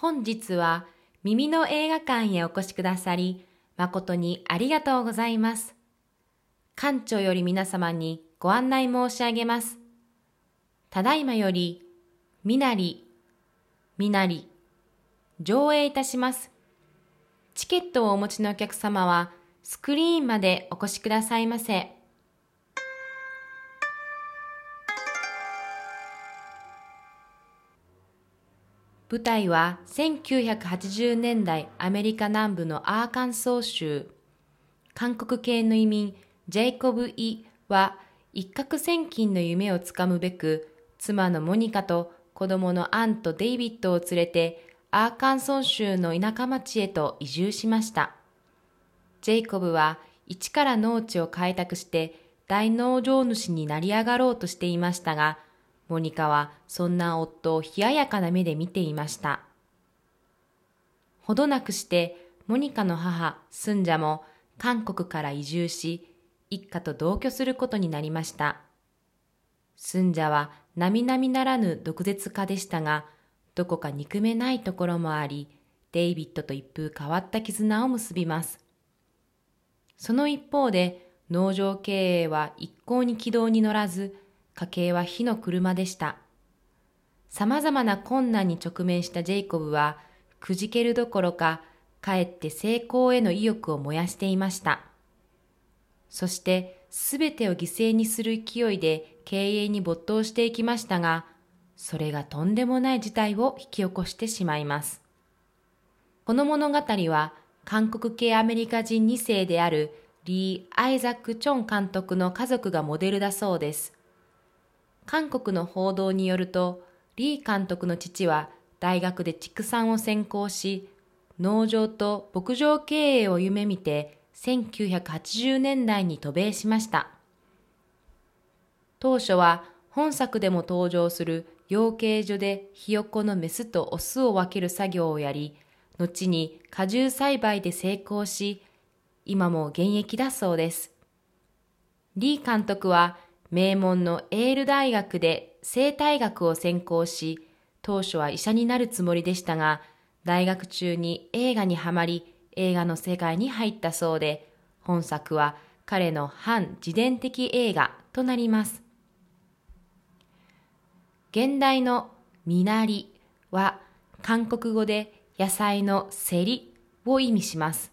本日は耳の映画館へお越しくださり、誠にありがとうございます。館長より皆様にご案内申し上げます。ただいまより、みなり、みなり、上映いたします。チケットをお持ちのお客様は、スクリーンまでお越しくださいませ。舞台は1980年代アメリカ南部のアーカンソー州。韓国系の移民ジェイコブ・イは一攫千金の夢をつかむべく妻のモニカと子供のアンとデイビッドを連れてアーカンソー州の田舎町へと移住しました。ジェイコブは一から農地を開拓して大農場主になり上がろうとしていましたが、モニカはそんな夫を冷ややかな目で見ていました。ほどなくしてモニカの母、スンジャも韓国から移住し、一家と同居することになりました。スンジャは並々ならぬ毒舌家でしたが、どこか憎めないところもあり、デイビッドと一風変わった絆を結びます。その一方で、農場経営は一向に軌道に乗らず、家計は火の車でした。様々な困難に直面したジェイコブは、くじけるどころか、かえって成功への意欲を燃やしていました。そして、すべてを犠牲にする勢いで経営に没頭していきましたが、それがとんでもない事態を引き起こしてしまいます。この物語は、韓国系アメリカ人2世であるリー・アイザック・チョン監督の家族がモデルだそうです。韓国の報道によると、リー監督の父は大学で畜産を専攻し、農場と牧場経営を夢見て1980年代に渡米しました。当初は本作でも登場する養鶏所でひよこのメスとオスを分ける作業をやり、後に果汁栽培で成功し、今も現役だそうです。リー監督は名門のエール大学で生態学を専攻し、当初は医者になるつもりでしたが、大学中に映画にはまり、映画の世界に入ったそうで、本作は彼の反自伝的映画となります。現代のみなりは韓国語で野菜の競りを意味します。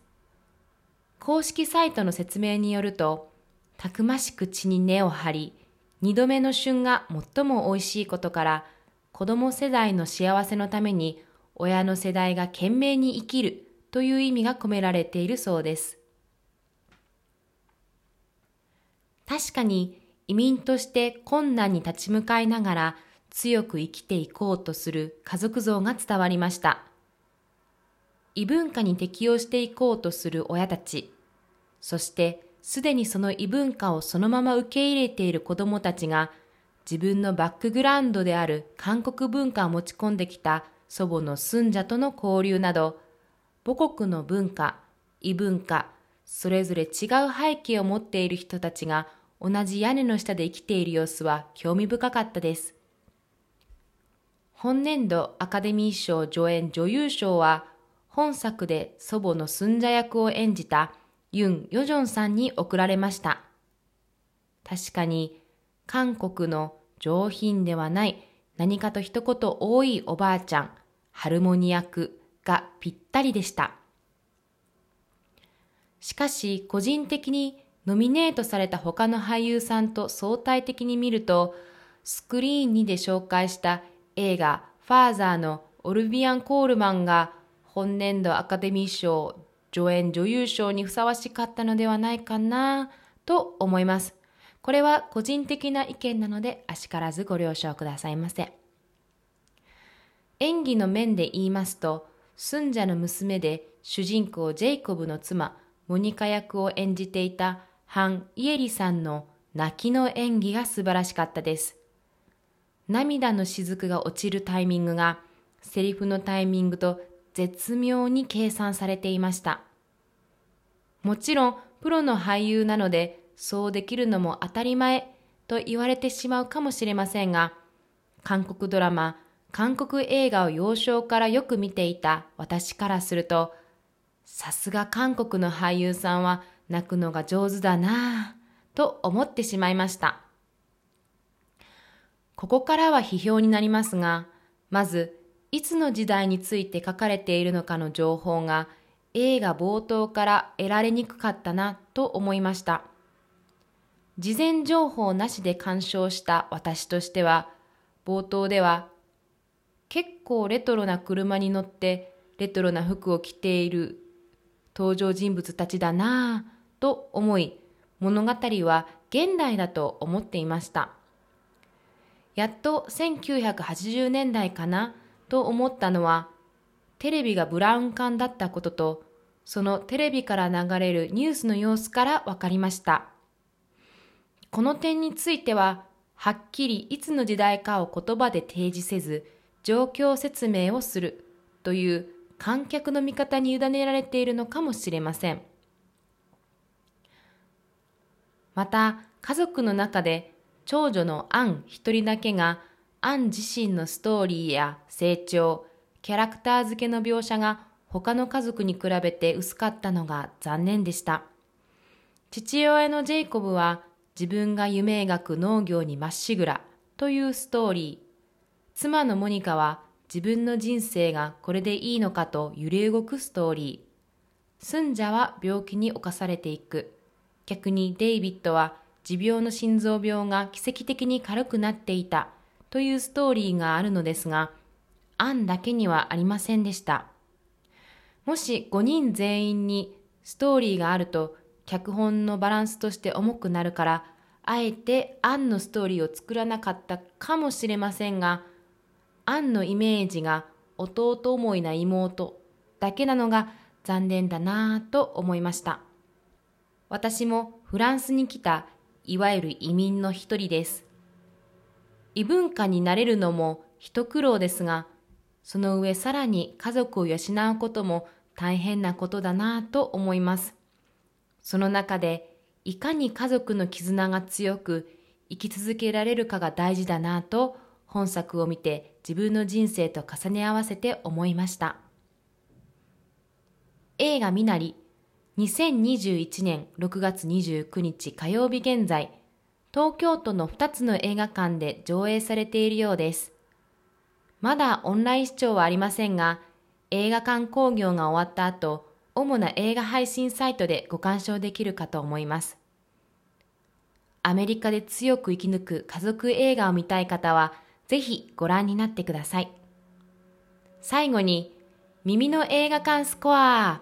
公式サイトの説明によると、たくましく地に根を張り、二度目の旬が最も美味しいことから、子供世代の幸せのために親の世代が懸命に生きるという意味が込められているそうです。確かに移民として困難に立ち向かいながら強く生きていこうとする家族像が伝わりました。異文化に適応していこうとする親たち、そしてすでにその異文化をそのまま受け入れている子供たちが自分のバックグラウンドである韓国文化を持ち込んできた祖母のスンジャとの交流など、母国の文化、異文化、それぞれ違う背景を持っている人たちが同じ屋根の下で生きている様子は興味深かったです。本年度アカデミー賞助演女優賞は本作で祖母のスンジャ役を演じたユン・ヨジョンさんに贈られました。確かに、韓国の上品ではない何かと一言多いおばあちゃん、ハルモニ役がぴったりでした。しかし、個人的にノミネートされた他の俳優さんと相対的に見ると、スクリーン2で紹介した映画ファーザーのオルビアン・コールマンが本年度アカデミー賞助演女優賞にふさわしかったのではないかなと思います。これは個人的な意見なので、あしからずご了承くださいませ。演技の面で言いますと、スンジャの娘で主人公ジェイコブの妻、モニカ役を演じていたハン・イエリさんの泣きの演技が素晴らしかったです。涙の雫が落ちるタイミングが、セリフのタイミングと絶妙に計算されていました。もちろん、プロの俳優なので、そうできるのも当たり前と言われてしまうかもしれませんが、韓国ドラマ、韓国映画を幼少からよく見ていた私からすると、さすが韓国の俳優さんは泣くのが上手だなぁと思ってしまいました。ここからは批評になりますが、まず、いつの時代について書かれているのかの情報が映画冒頭から得られにくかったなと思いました。事前情報なしで鑑賞した私としては、冒頭では結構レトロな車に乗ってレトロな服を着ている登場人物たちだなぁと思い物語は現代だと思っていました。やっと1980年代かなと思ったのはテレビがブラウン管だったこととそのテレビから流れるニュースの様子からわかりました。この点についてははっきりいつの時代かを言葉で提示せず状況説明をするという観客の味方に委ねられているのかもしれません。また、家族の中で長女のアン一人だけがアン自身のストーリーや成長、キャラクター付けの描写が他の家族に比べて薄かったのが残念でした。父親のジェイコブは自分が夢描く農業にまっしぐらというストーリー。妻のモニカは自分の人生がこれでいいのかと揺れ動くストーリー。スンジャは病気に侵されていく。逆にデイビッドは持病の心臓病が奇跡的に軽くなっていたというストーリーがあるのですが、アンだけにはありませんでした。もし5人全員にストーリーがあると脚本のバランスとして重くなるから、あえてアンのストーリーを作らなかったかもしれませんが、アンのイメージが弟思いな妹だけなのが残念だなぁと思いました。私もフランスに来たいわゆる移民の一人です。異文化になれるのも一苦労ですが、その上さらに家族を養うことも大変なことだなぁと思います。その中でいかに家族の絆が強く生き続けられるかが大事だなぁと本作を見て自分の人生と重ね合わせて思いました。映画みなり、2021年6月29日火曜日現在、東京都の2つの映画館で上映されているようです。まだオンライン視聴はありませんが、映画館興行が終わった後、主な映画配信サイトでご鑑賞できるかと思います。アメリカで強く生き抜く家族映画を見たい方は、ぜひご覧になってください。最後に、耳の映画館スコア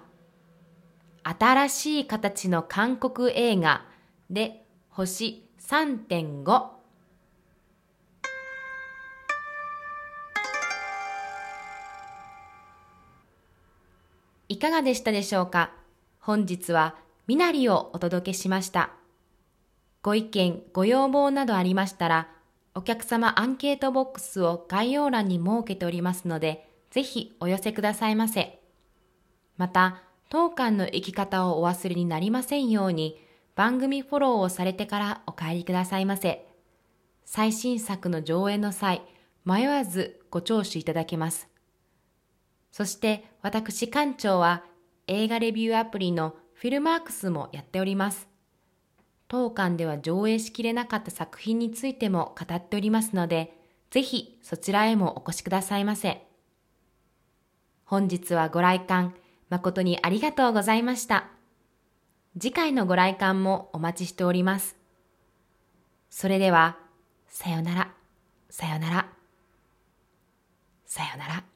新しい形の韓国映画で星3.5いかがでしたでしょうか？本日はみなりをお届けしました。ご意見、ご要望などありましたら、お客様アンケートボックスを概要欄に設けておりますので、ぜひお寄せくださいませ。また、当館の生き方をお忘れになりませんように、番組フォローをされてからお帰りくださいませ。最新作の上映の際、迷わずご聴取いただけます。そして私館長は映画レビューアプリのフィルマークスもやっております。当館では上映しきれなかった作品についても語っておりますので、ぜひそちらへもお越しくださいませ。本日はご来館誠にありがとうございました。次回のご来館もお待ちしております。それでは、さよなら、さよなら、さよなら。